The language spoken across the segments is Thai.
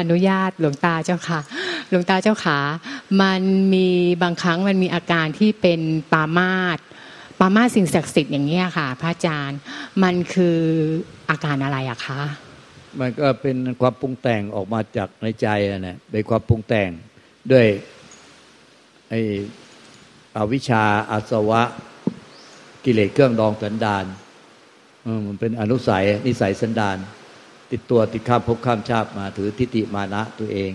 ออนุญาตหลวงตาเจ้าค่ะ หลวงตาเจ้าขา มันมีบางครั้งมันมีอาการที่เป็นปามาตปามาสิ่งศักดิ์สิทธิ์อย่างเงี้ยค่ะ พระอาจารย์ มันคืออาการอะไรอะคะมันก็เป็นความปรุงแต่งออกมาจากในใจนะเป็นความปรุงแต่งด้วยไอ้อวิชชาอาสวะ กิเลสเครื่องดองสันดานมันเป็นอนุสัยนิสัยสันดาน ติดตัวติดข้ามภพข้ามชาติมา ถือทิฏฐิมานะตัวเอง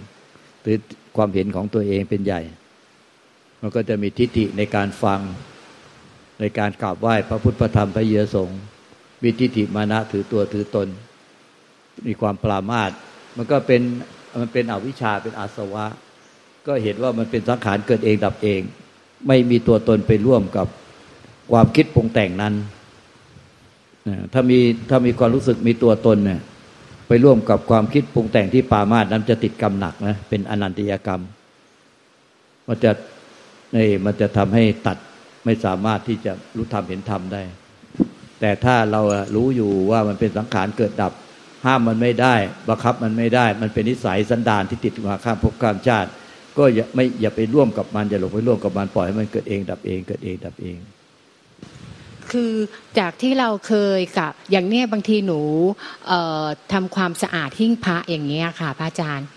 ถือความเห็นของตัวเองเป็นใหญ่ มันก็จะมีทิฏฐิในการฟังในการกราบไหว้พระพุทธพระธรรมพระเยสงฆ์มีทิฏฐิมานะถือตัวถือตน มีความปรามาสมันก็เป็นมันเป็นอวิชชาเป็นอาสวะ ก็เห็นว่ามันเป็นสังขารเกิดเองดับเอง ไม่มีตัวตนไปร่วมกับความคิดปรุงแต่งนั้นถ้ามีถ้ามีความรู้สึกมีตัวตนเนี่ย ไปร่วมกับความคิดปรุงแต่งที่ปามาสนั้นจะติดกรรมหนักนะเป็นอนันตยกรรม มันจะนี่มันจะทำให้ตัดไม่สามารถที่จะรู้ธรรมเห็นธรรมได้ แต่ถ้าเรารู้อยู่ว่ามันเป็นสังขารเกิดดับ ห้ามมันไม่ได้บังคับมันไม่ได้ มันเป็นนิสัยสันดานที่ติดมาข้ามภพข้ามชาติ ก็อย่าไม่อย่าไปร่วมกับมันอย่าหลงไปร่วมกับมันปล่อยให้มันเกิดเองดับเองเกิดเองดับเอง คือจากที่เราเคยกับอย่างเนี้ยบางทีหนูทำความสะอาดหิ้งพระอย่างเงี้ยค่ะ พระอาจารย์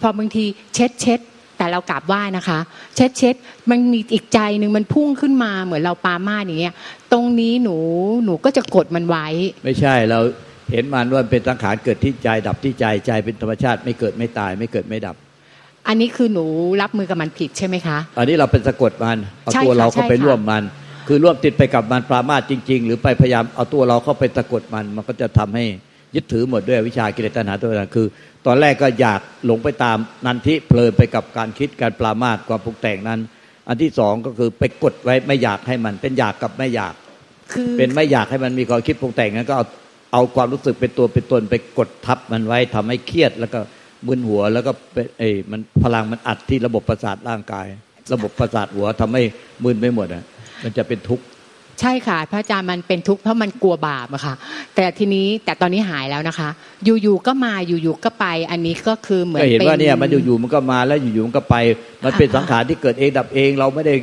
พอบางทีเช็ดเช็ดแต่เรากราบไหว้นะคะ เช็ดเช็ดมันมีอีกใจหนึ่งมันพุ่งขึ้นมาเหมือนเราปามาอย่างเงี้ย ตรงนี้หนูหนูก็จะกดมันไว้ ไม่ใช่เราเห็นมันว่าเป็นสังขารเกิดที่ใจดับที่ใจใจเป็นธรรมชาติไม่เกิดไม่ตายไม่เกิดไม่ดับ อันนี้คือหนูรับมือกับมันผิดใช่ไหมคะ อันนี้เราเป็นสะกดมันเอาตัวเราเข้าไปร่วมมัน คือร่วมติดไปกับมันปรามาสจริง ๆ หรือไปพยายามเอาตัวเราเข้าไปตะกดมัน มันก็จะทำให้ยึดถือหมดด้วยวิชากิเลสตัณหาตัวนั้นคือ ตอนแรกก็อยากหลงไปตามนันทิเพลินไปกับการคิดการปรามาสความปรุงแต่งนั้น อันที่สองก็คือไปกดไว้ไม่อยากให้มัน เป็นอยากกับไม่อยากเป็นไม่อยากให้มันมีความคิดปรุงแต่งนั้นก็เอาเอาความรู้สึกเป็นตัวเป็นตนไปกดทับมันไว้ทำให้เครียดแล้วก็มึนหัวแล้วก็เอ้มันพลังมันอัดที่ระบบประสาทร่างกาย ระบบประสาทหัวทำให้มึนไปหมดอะ มันจะเป็นทุกข์ใช่ค่ะ พระอาจารย์มันเป็นทุกข์เพราะมันกลัวบาปอะค่ะ แต่ทีนี้แต่ตอนนี้หายแล้วนะคะ อยู่ๆก็มาอยู่ๆก็ไป อันนี้ก็คือเหมือนเห็นว่าเนี่ยมันอยู่ๆมันก็มาแล้วอยู่ๆมันก็ไป มันเป็นสังขารที่เกิดเองดับเอง เราไม่ได้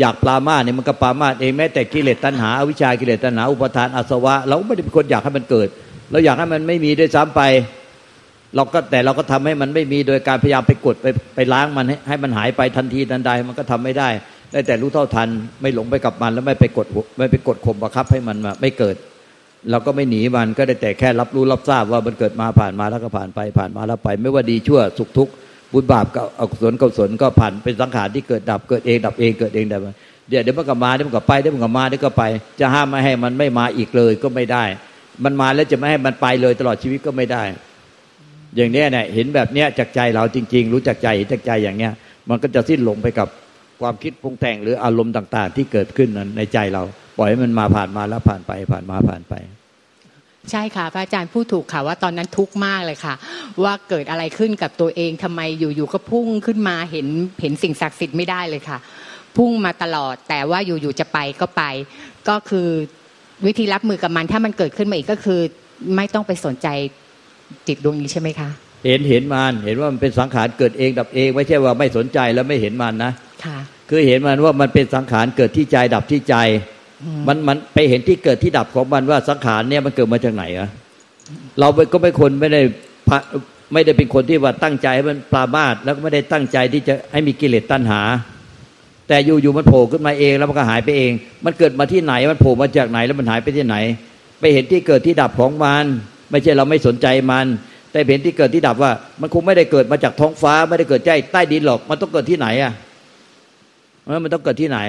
อยากปลามาเนี่ยมันก็ปลามาเองแม้แต่กิเลสตัณหาอวิชากิเลสตัณหาอุปทานอาสวะ เราไม่ได้เป็นคนอยากให้มันเกิด เราอยากให้มันไม่มีด้วยซ้ำไป เราก็แต่เราก็ทำให้มันไม่มีโดยการพยายามไปกดไปไปล้างมันให้ให้มันหายไปทันทีทันใดมันก็ทำไม่ได้ ได้แต่รู้เท่าทัน ไม่หลงไปกับมัน แล้วไม่ไปกดไม่ไปกดข่มบังคับให้มันมาไม่เกิด เราก็ไม่หนีมันก็ได้แต่แค่รับรู้รับทราบว่ามันเกิดมาผ่านมาแล้วก็ผ่านไปผ่านมาแล้วไป ไม่ว่าดีชั่วสุขทุกข์บุญบาปก็อกุศลกุศลก็ผ่านเป็นสังขารที่เกิดดับเกิดเองดับเองเกิดเองดับเดี๋ยวเดี๋ยวมันก็มาเดี๋ยวมันก็ไปเดี๋ยวมันก็มาเดี๋ยวก็ไป จะห้ามไม่ให้มันไม่มาอีกเลยก็ไม่ได้ มันมาแล้วจะไม่ให้มันไปเลยตลอดชีวิตก็ไม่ได้ อย่างนี้เนี่ยเห็นแบบเนี้ยจากใจเราจริง ๆ รู้จักใจเห็นจากใจอย่างเนี้ย มันก็จะสิ้นลงไปกับ ความคิดปรุงแต่งหรืออารมณ์ต่าง ๆ ที่เกิดขึ้นในใจเรา ปล่อยให้มันมาผ่านมาแล้วผ่านไปผ่านมาผ่านไป ใช่ค่ะพระอาจารย์พูดถูกค่ะว่าตอนนั้นทุกข์มากเลยค่ะ ว่าเกิดอะไรขึ้นกับตัวเองทำไมอยู่ๆก็พุ่งขึ้นมาเห็นเห็นสิ่งศักดิ์สิทธิ์ไม่ได้เลยค่ะ พุ่งมาตลอดแต่ว่าอยู่ๆจะไปก็ไป ก็คือวิธีรับมือกับมันถ้ามันเกิดขึ้นมาอีกก็คือ ไม่ต้องไปสนใจจิตดวงนี้ใช่ไหมคะเห็นเห็นมันเห็นว่ามันเป็นสังขารเกิดเองดับเอง ไม่ใช่ว่าไม่สนใจแล้วไม่เห็นมันนะ คือเห็นมันว่ามันเป็นสังขารเกิดที่ใจดับที่ใจ มันมันไปเห็นที่เกิดที่ดับของมันว่าสังขารเนี่ยมันเกิดมาจากไหนอะเราก็ไม่คนไม่ได้ไม่ได้เป็นคนที่ว่าตั้งใจให้มันปรามาสแล้วก็ไม่ได้ตั้งใจที่จะให้มีกิเลสตัณหา แต่อยู่ๆมันโผล่ขึ้นมาเองแล้วมันก็หายไปเอง มันเกิดมาที่ไหนมันโผล่มาจากไหนแล้วมันหายไปที่ไหน ไปเห็นที่เกิดที่ดับของมัน ไม่ใช่เราไม่สนใจมัน แต่เห็นที่เกิดที่ดับว่า มันคงไม่ได้เกิดมาจากท้องฟ้า ไม่ได้เกิดใจใต้ดินหรอก มันต้องเกิดที่ไหนอะ มันต้องเกิดที่ไหน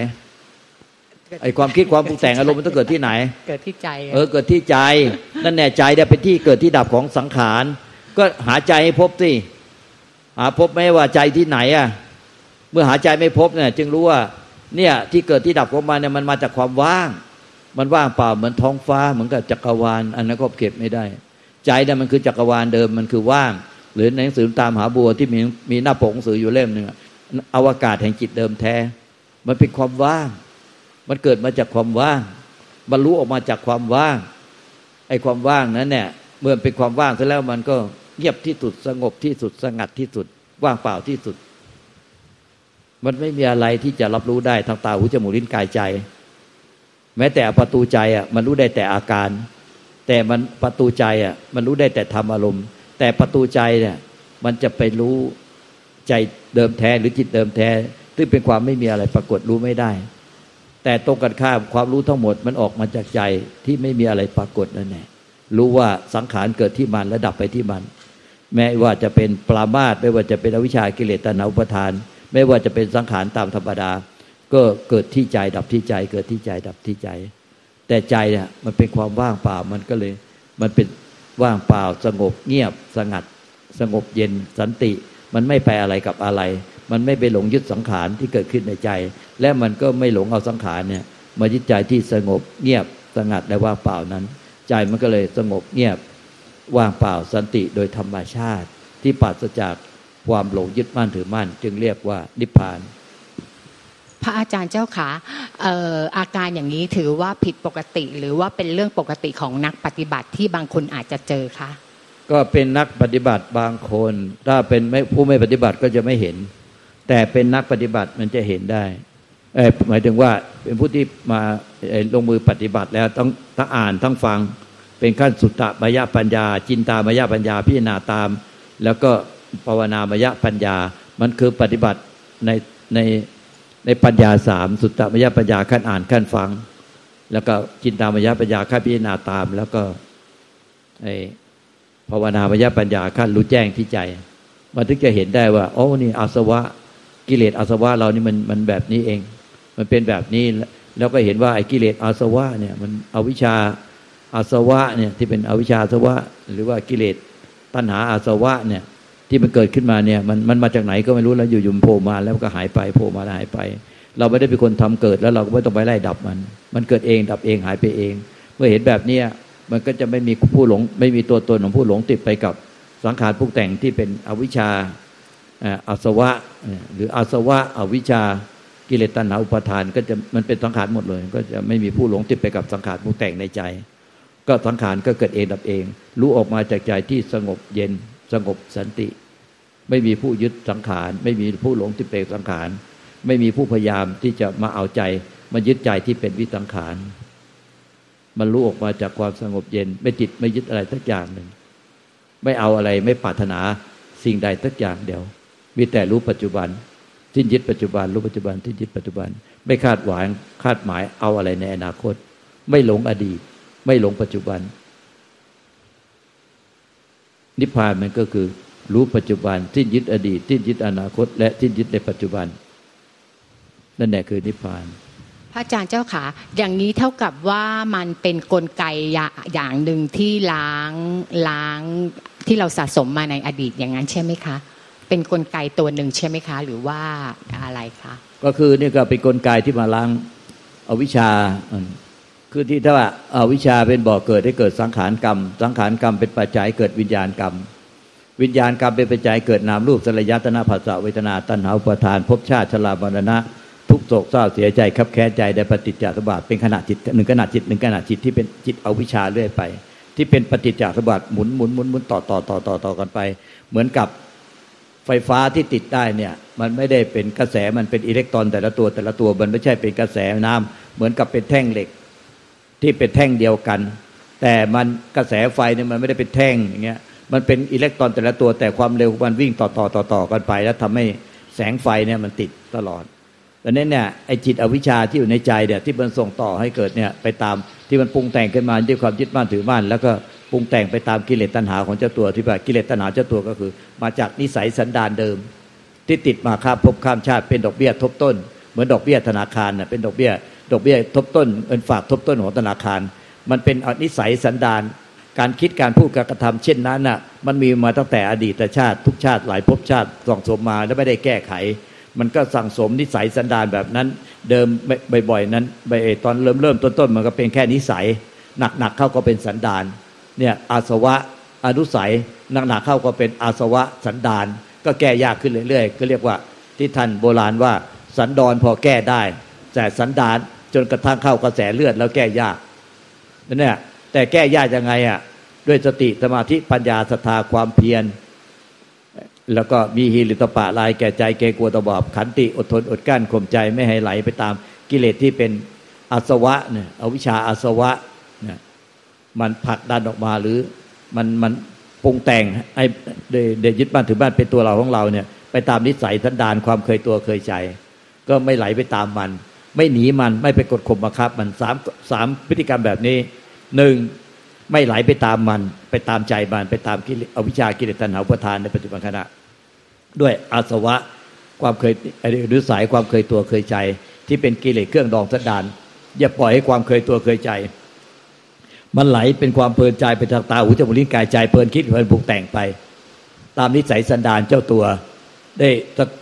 ไอความคิดความปรุงแต่งอารมณ์มันต้องเกิดที่ไหน เกิดที่ใจ เออเกิดที่ใจ นั่นแน่ใจเนี่ยเป็นที่เกิดที่ดับของสังขาร ก็หาใจให้พบสิหาพบไม่ว่าใจที่ไหนอะเมื่อหาใจไม่พบเนี่ย จึงรู้ว่าเนี่ยที่เกิดที่ดับของมันเนี่ยมันมาจากความว่าง มันว่างเปล่าเหมือนท้องฟ้าเหมือนกับจักรวาลอันนั้นก็เก็บไม่ได้ ใจเนี่ยมันคือจักรวาลเดิมมันคือว่าง หรือในหนังสือตามหาบัวที่มีมีหน้าปกหนังสืออยู่เล่มหนึ่งอวกาศแห่งจิตเดิมแท้ มันเป็นความว่าง มันเกิดมาจากความว่างบรรลุออกมาจากความว่าง ไอ้ความว่างนั้นเนี่ย เมื่อเป็นความว่างเสร็จแล้วมันก็เงียบที่สุดสงบที่สุดสงัดที่สุด ว่างเปล่าที่สุด มันไม่มีอะไรที่จะรับรู้ได้ทางตาหูจมูกลิ้นกายใจ แม้แต่ประตูใจอะ มันรู้ได้แต่อาการ แต่มันประตูใจอะ มันรู้ได้แต่ธรรมอารมณ์ แต่ประตูใจเนี่ย มันจะไปรู้ใจเดิมแท้หรือจิตเดิมแท้ ซึ่งเป็นความไม่มีอะไรปรากฏรู้ไม่ได้ แต่ตรงกันข้ามความรู้ทั้งหมดมันออกมาจากใจที่ไม่มีอะไรปรากฏนั่นแหละรู้ว่าสังขารเกิดที่มันและดับไปที่มัน แม้ว่าจะเป็นปรามาตไม่ว่าจะเป็นอวิชากิเลสตนาอุปทาน ไม่ว่าจะเป็นสังขารตามธรรมดา ก็เกิดที่ใจดับที่ใจ เกิดที่ใจดับที่ใจ แต่ใจเนี่ยมันเป็นความว่างเปล่ามันก็เลย มันเป็นว่างเปล่าสงบเงียบสงัด สงบเย็นสันติ มันไม่ไปอะไรกับอะไร มันไม่ไปหลงยึดสังขารที่เกิดขึ้นในใจ และมันก็ไม่หลงเอาสังขารเนี่ยมายึดใจที่สงบเงียบสงัดและว่างเปล่านั้น ใจมันก็เลยสงบเงียบว่างเปล่าสันติโดยธรรมชาติ ที่ปราศจากความหลงยึดมั่นถือมั่น จึงเรียกว่านิพพาน พระอาจารย์เจ้าขาอาการอย่างนี้ถือว่าผิดปกติ หรือว่าเป็นเรื่องปกติของนักปฏิบัติที่บางคนอาจจะเจอคะก็เป็นนักปฏิบัติบางคน ถ้าเป็นไม่ผู้ไม่ปฏิบัติก็จะไม่เห็น แต่เป็นนักปฏิบัติมันจะเห็นได้หมายถึงว่าเป็นผู้ที่มาลงมือปฏิบัติแล้วต้องทั้งอ่านทั้งฟัง เป็นขั้นสุตตมยปัญญา จินตามยปัญญาพิจารณาตาม แล้วก็ภาวนามยปัญญา มันคือปฏิบัติในในในปัญญาสามสุตตมยปัญญาขั้นอ่านขั้นฟัง แล้วก็จินตามยปัญญาขั้นพิจารณาตาม แล้วก็ไอภาวนามยปัญญาขั้นรู้แจ้งที่ใจ มันถึงจะเห็นได้ว่าโอ้นี่อาสวะ กิเลสอาสวะเรานี่มันมันแบบนี้เอง มันเป็นแบบนี้แล้วก็เห็นว่าไอ้กิเลสอาสวะเนี่ยมันอวิชชาอาสวะเนี่ยที่เป็นอวิชชาสวะ หรือว่ากิเลสตัณหาอาสวะเนี่ยที่มันเกิดขึ้นมาเนี่ยมันมันมาจากไหนก็ไม่รู้แล้วอยู่ยุ่มโผล่มาแล้วก็หายไปโผล่มาแล้วหายไป เราไม่ได้เป็นคนทำเกิดแล้วเราก็ไม่ต้องไปไล่ดับมัน มันเกิดเองดับเองหายไปเอง เมื่อเห็นแบบเนี้ยมันก็จะไม่มีผู้หลง ไม่มีตัวตนของผู้หลงติดไปกับสังขารพวกแต่งที่เป็นอวิชชา อาสวะ หรืออาสวะอวิชากิเลสตัณหาอุปาทานก็จะมันเป็นสังขารหมดเลย ก็จะไม่มีผู้หลงติดไปกับสังขารผู้แต่งในใจ ก็สังขารก็เกิดเองดับเอง รู้ออกมาจากใจที่สงบเย็นสงบสันติ ไม่มีผู้ยึดสังขาร ไม่มีผู้หลงติดไปสังขาร ไม่มีผู้พยายามที่จะมาเอาใจมายึดใจที่เป็นวิสังขารมันรู้ออกมาจากความสงบเย็น ไม่จิตไม่ยึดอะไรสักอย่างหนึ่งไม่เอาอะไรไม่ปรารถนาสิ่งใดสักอย่างเดียว มีแต่รู้ปัจจุบัน สิ้นยึดปัจจุบัน รู้ปัจจุบันสิ้นยึดปัจจุบัน ไม่คาดหวังคาดหมายเอาอะไรในอนาคต ไม่หลงอดีต ไม่หลงปัจจุบัน นิพพานมันก็คือ รู้ปัจจุบันสิ้นยึดอดีตสิ้นยึดอนาคต และสิ้นยึดในปัจจุบัน นั่นแหละคือนิพพานพระอาจารย์เจ้าขาอย่างนี้เท่ากับว่ามันเป็นนกลไกอย่างหนึ่งที่ล้างล้างที่เราสะสมมาในอดีตอย่างนั้นใช่ไหมคะ เป็นนกลไกตัวหนึ่งใช่ไหมคะ หรือว่าอะไรคะก็คือนี่ก็เป็นนกลไกที่มาล้างอวิชชาคือที่ถ้าว่าอาวิชชาเป็นบ่อเกิดให้เกิดสังขารกรรม สังขารกรรมเป็นปัจจัยเกิดวิญญาณกรรม วิญญาณกรรมเป็นปัจจัยเกิดนามรูปสัลยตนาภาษาเวทนาตัณหาอุปทานภพชาติชรามรณะ ทุกโศกเศร้าเสียใจคับแค้นใจได้ปฏิจจสมบัติเป็นขณะจิตหนึ่งขณะจิตหนึ่งขณะจิตที่เป็นจิตอวิชชาเรื่อยไป ที่เป็นปฏิจจสมบัติหมุนหมุนหมุนหมุนต่อต่อต่อต่อต่อกันไป เหมือนกับ ไฟฟ้าที่ติดได้เนี่ยมันไม่ได้เป็นกระแสมันเป็นอิเล็กตรอนแต่ละตัวแต่ละตัวมันไม่ใช่เป็นกระแสน้ำเหมือนกับเป็นแท่งเหล็ก ที่เป็นแท่งเดียวกัน แต่มันกระแสไฟเนี่ยมันไม่ได้เป็นแท่งอย่างเงี้ยมันเป็นอิเล็กตรอนแต่ละตัวแต่ความเร็วมันวิ่งต่อต่อต่อต่อกันไป แล้วทำให้แสงไฟเนี่ยมันติดตลอดดังนั้นเนี่ยไอจิตอวิชชาที่อยู่ในใจเนี่ยที่มันส่งต่อให้เกิดเนี่ยไปตามที่มันปรุงแต่งขึ้นมาด้วยความยึดมั่นถือมั่นแล้วก็ ปรุงแต่งไปตามกิเลสตัณหาของเจ้าตัวที่ว่ากิเลสตัณหาเจ้าตัวก็คือ มาจากนิสัยสันดานเดิม ที่ติดมาข้ามภพข้ามชาติเป็นดอกเบี้ยทบต้น เหมือนดอกเบี้ยธนาคารน่ะเป็นดอกเบี้ย ดอกเบี้ยทบต้นเงินฝากทบต้นของธนาคาร มันเป็นนิสัยสันดาน การคิดการพูดการกระทำเช่นนั้นน่ะมันมีมาตั้งแต่อดีตชาติทุกชาติหลายภพชาติส่องสมมาแล้วไม่ได้แก้ไข มันก็สั่งสมนิสัยสันดานแบบนั้น เดิมบ่อยๆนั้นตอนเริ่มเริ่มต้นๆมันก็เป็นแค่นิสัยหนักๆเข้าก็เป็นสันดาน เนี่ยอาสวะอนุสัยนักหนาเข้าก็เป็นอาสวะสันดาน ก็แก้ยากขึ้นเรื่อยๆก็เรียกว่าที่ท่านโบราณว่าสันดอนพอแก้ได้ แต่สันดานจนกระทั่งเข้ากระแสเลือดแล้วแก้ยากนั่นเนี่ยแต่แก้ยากยังไงอะด้วยสติสมาธิปัญญาศรัทธาความเพียร แล้วก็มีฮิริตปะลายแก่ใจเกกลัวตบอบ ขันติอดทนอดกั้นข่มใจไม่ให้ไหลไปตามกิเลสที่เป็นอาสวะเนี่ยอวิชชาอาสวะเนี่ย มันผลักดันออกมาหรือมันมันปรุงแต่งไอ้เดยึดบ้านถือบ้านเป็นตัวเราของเราเนี่ย ไปตามนิสัยสันดานความเคยตัวเคยใจ ก็ไม่ไหลไปตามมัน ไม่หนีมันไม่ไปกดข่มบังคับ มันสามสามพฤติกรรมแบบนี้หนึ่งไม่ไหลไปตามมัน ไปตามใจมัน ไปตามกิเลสอวิชากิเลสตัณหาประทานในปัจจุบันขณะ ด้วยอาสวะความเคยหรือสายความเคยตัวเคยใจ ที่เป็นกิเลสเครื่องดองสันดาน อย่าปล่อยให้ความเคยตัวเคยใจ มันไหลเป็นความเพลินใจไปทางตาหูจมูกลิ้นกายใจเพลินคิดเพลินปรุงแต่งไป ตามนิสัยสันดานเจ้าตัว ได้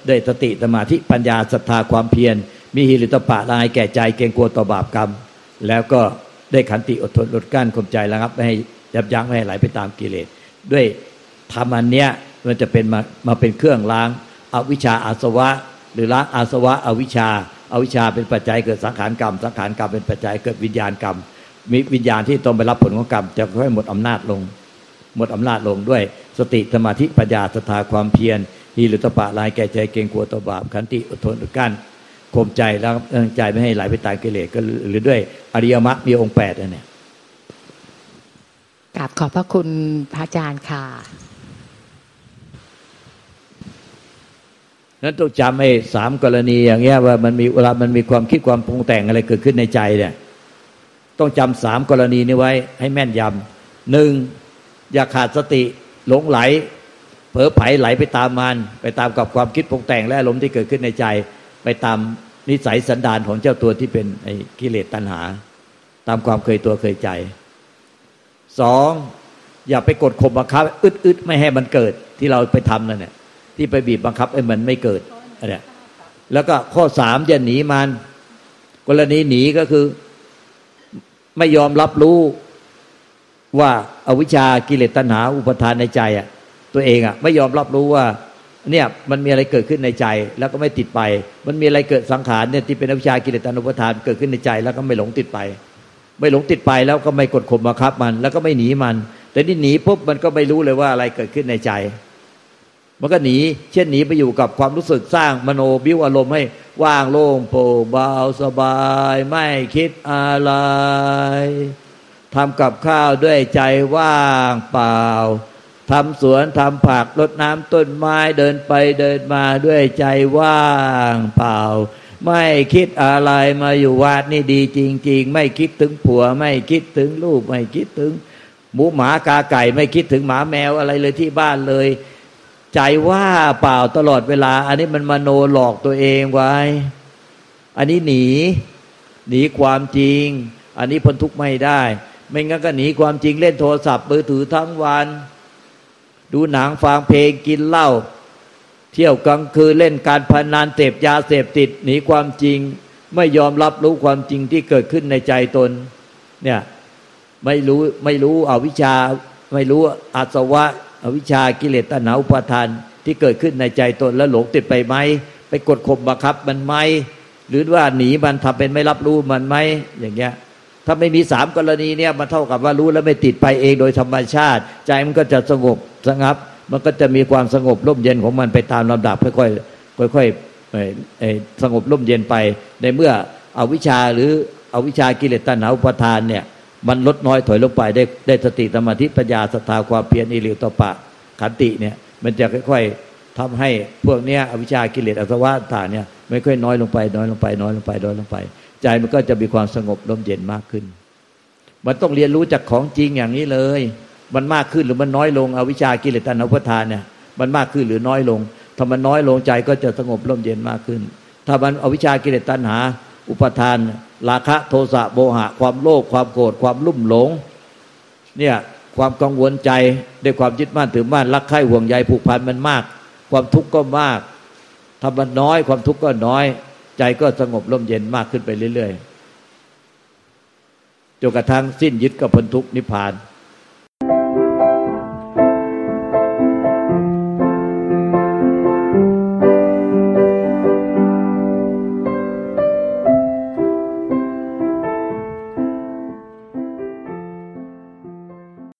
ได้สติสมาธิปัญญาศรัทธาความเพียรมีหิริตปะลายแก่ใจเกรงกลัวต่อบาปกรรม แล้วก็ได้ขันติอดทนอดกั้นข่มใจแล้วครับไม่ให้ยับยั้งไม่ให้ไหลไปตามกิเลส ด้วยธรรมอันเนี้ยมันจะเป็นมามาเป็นเครื่องล้างอวิชชาอาสวะ หรือล้างอาสวะอวิชชาอาวิชชาเป็นปัจจัยเกิดสังขารกรรม สังขารกรรมเป็นปัจจัยเกิดวิญญาณกรรม มีวิญญาณที่ต้องไปรับผลของกรรมจะค่อยหมดอำนาจลง หมดอำนาจลงด้วย สติสมาธิปัญญาศรัทธาความเพียรฮีรุตปะลายแก่ใจเกรงกลัวต่อบาปขันติอดทนอดกั้นข่มใจแล้วตั้งใจไม่ให้ไหลไปตามกิเลสก็หรือด้วยอริยมรรคมีองค์แปดเนี่ยกราบขอบพระคุณพระอาจารย์ค่ะนั้นต้องจำไอ้สามกรณีอย่างเงี้ยว่ามันมีเวลามันมีความคิดความปรุงแต่งอะไรเกิดขึ้นในใจเนี่ย ต้องจำสามกรณีนี้ไว้ให้แม่นยำหนึ่งอย่าขาดสติหลงไหล เผลอไผลไหลไปตามมัน ไปตามกับความคิดปรุงแต่งและอารมณ์ที่เกิดขึ้นในใจ ไปตามนิสัยสันดานของเจ้าตัวที่เป็นไอ้กิเลสตัณหา ตามความเคยตัวเคยใจสองอย่าไปกดข่มบังคับ อึดๆไม่ให้มันเกิดที่เราไปทำนั่นแหละที่ไปบีบบังคับไอ้มันไม่เกิดอะไรแล้วก็ข้อสามจะหนีมัน กรณีหนีก็คือ ไม่ยอมรับรู้ว่าอาวิชชากิเลสตัณหา อุปทานในใจอะ ตัวเองอะ ไม่ยอมรับรู้ว่า เนี่ยมันมีอะไรเกิดขึ้นในใจ แล้วก็ไม่ติดไป มันมีอะไรเกิดสังขารเนี่ยที่เป็นอวิชชากิเลสตัณหาอุปทานเกิดขึ้นในใจ แล้วก็ไม่หลงติดไป ไม่หลงติดไปแล้วก็ไม่กดข่มบังคับมัน แล้วก็ไม่หนีมัน แต่นี่หนีปุ๊บมันก็ไม่รู้เลยว่าอะไรเกิดขึ้นในใจ มันก็หนี เช่นหนีไปอยู่กับความรู้สึกสร้างมโนบิวอารมณ์ให้ว่างโล่งโปร่งเบาสบาย ไม่คิดอะไรทำกับข้าวด้วยใจว่างเปล่าทำสวนทำผักรดน้ำต้นไม้เดินไปเดินมาด้วยใจว่างเปล่า ไม่คิดอะไรมาอยู่วัดนี่ดีจริง ๆ ไม่คิดถึงผัว ไม่คิดถึงลูกไม่คิดถึง หมูหมากาไก่ไม่คิดถึงหมาแมวอะไรเลยที่บ้านเลย ใจว่าเปล่าตลอดเวลา อันนี้มันมโนหลอกตัวเองไว้ อันนี้หนี หนีความจริง อันนี้พ้นทุกข์ไม่ได้ ไม่งั้นก็หนีความจริงเล่นโทรศัพท์มือถือทั้งวัน ดูหนังฟังเพลงกินเหล้าเที่ยวกลางคืนเล่นการพนันเสพยาเสพติด หนีความจริง ไม่ยอมรับรู้ความจริงที่เกิดขึ้นในใจตน เนี่ยไม่รู้ไม่รู้อวิชชาไม่รู้อาสวะ อวิชากิเลสตัณหาอุปาทานที่เกิดขึ้นในใจตนแล้วหลงติดไปไหมไปกดข่มบังคับมันไหมหรือว่าหนีมันทำเป็นไม่รับรู้มันไหมอย่างเงี้ย ถ้าไม่มีสามกรณีเนี่ยมันเท่ากับว่ารู้แล้วไม่ติดไปเองโดยธรรมชาติ ใจมันก็จะสงบสงับ มันก็จะมีความสงบร่มเย็นของมันไปตามลำดับค่อยๆค่อยๆสงบร่มเย็นไปในเมื่ออวิชาหรืออวิชากิเลสตัณหาอุปาทานเนี่ย มันลดน้อยถอยลงไปได้ได้สติสมาธิปัญญาศรัทธาความเพียรอิริวตปะขันติเนี่ย มันจะค่อยๆทำให้พวกเนี้ยอวิชากิเลสอสวะต่างเนี่ยไม่ค่อยน้อยลงไป น้อยลงไปน้อยลงไปน้อยลงไป ใจมันก็จะมีความสงบลมเย็นมากขึ้น มันต้องเรียนรู้จากของจริงอย่างนี้เลย มันมากขึ้นหรือมันน้อยลงอวิชากิเลสตัณหาพุทานเนี่ยมันมากขึ้นหรือน้อยลงถ้ามันน้อยลงใจก็จะสงบลมเย็นมากขึ้น ถ้ามันอวิชากิเลสตัณหา อุปทาน ราคะโทสะโมหะ ความโลภความโกรธความลุ่มหลง เนี่ยความกังวลใจด้วยความยึดมั่นถือมั่นรักใคร่ห่วงใยผูกพันมันมาก ความทุกข์ก็มากทำมันน้อย ความทุกข์ก็น้อย ใจก็สงบร่มเย็นมากขึ้นไปเรื่อยๆจนกระทั่งสิ้นยึดกับพ้นทุกข์นิพพาน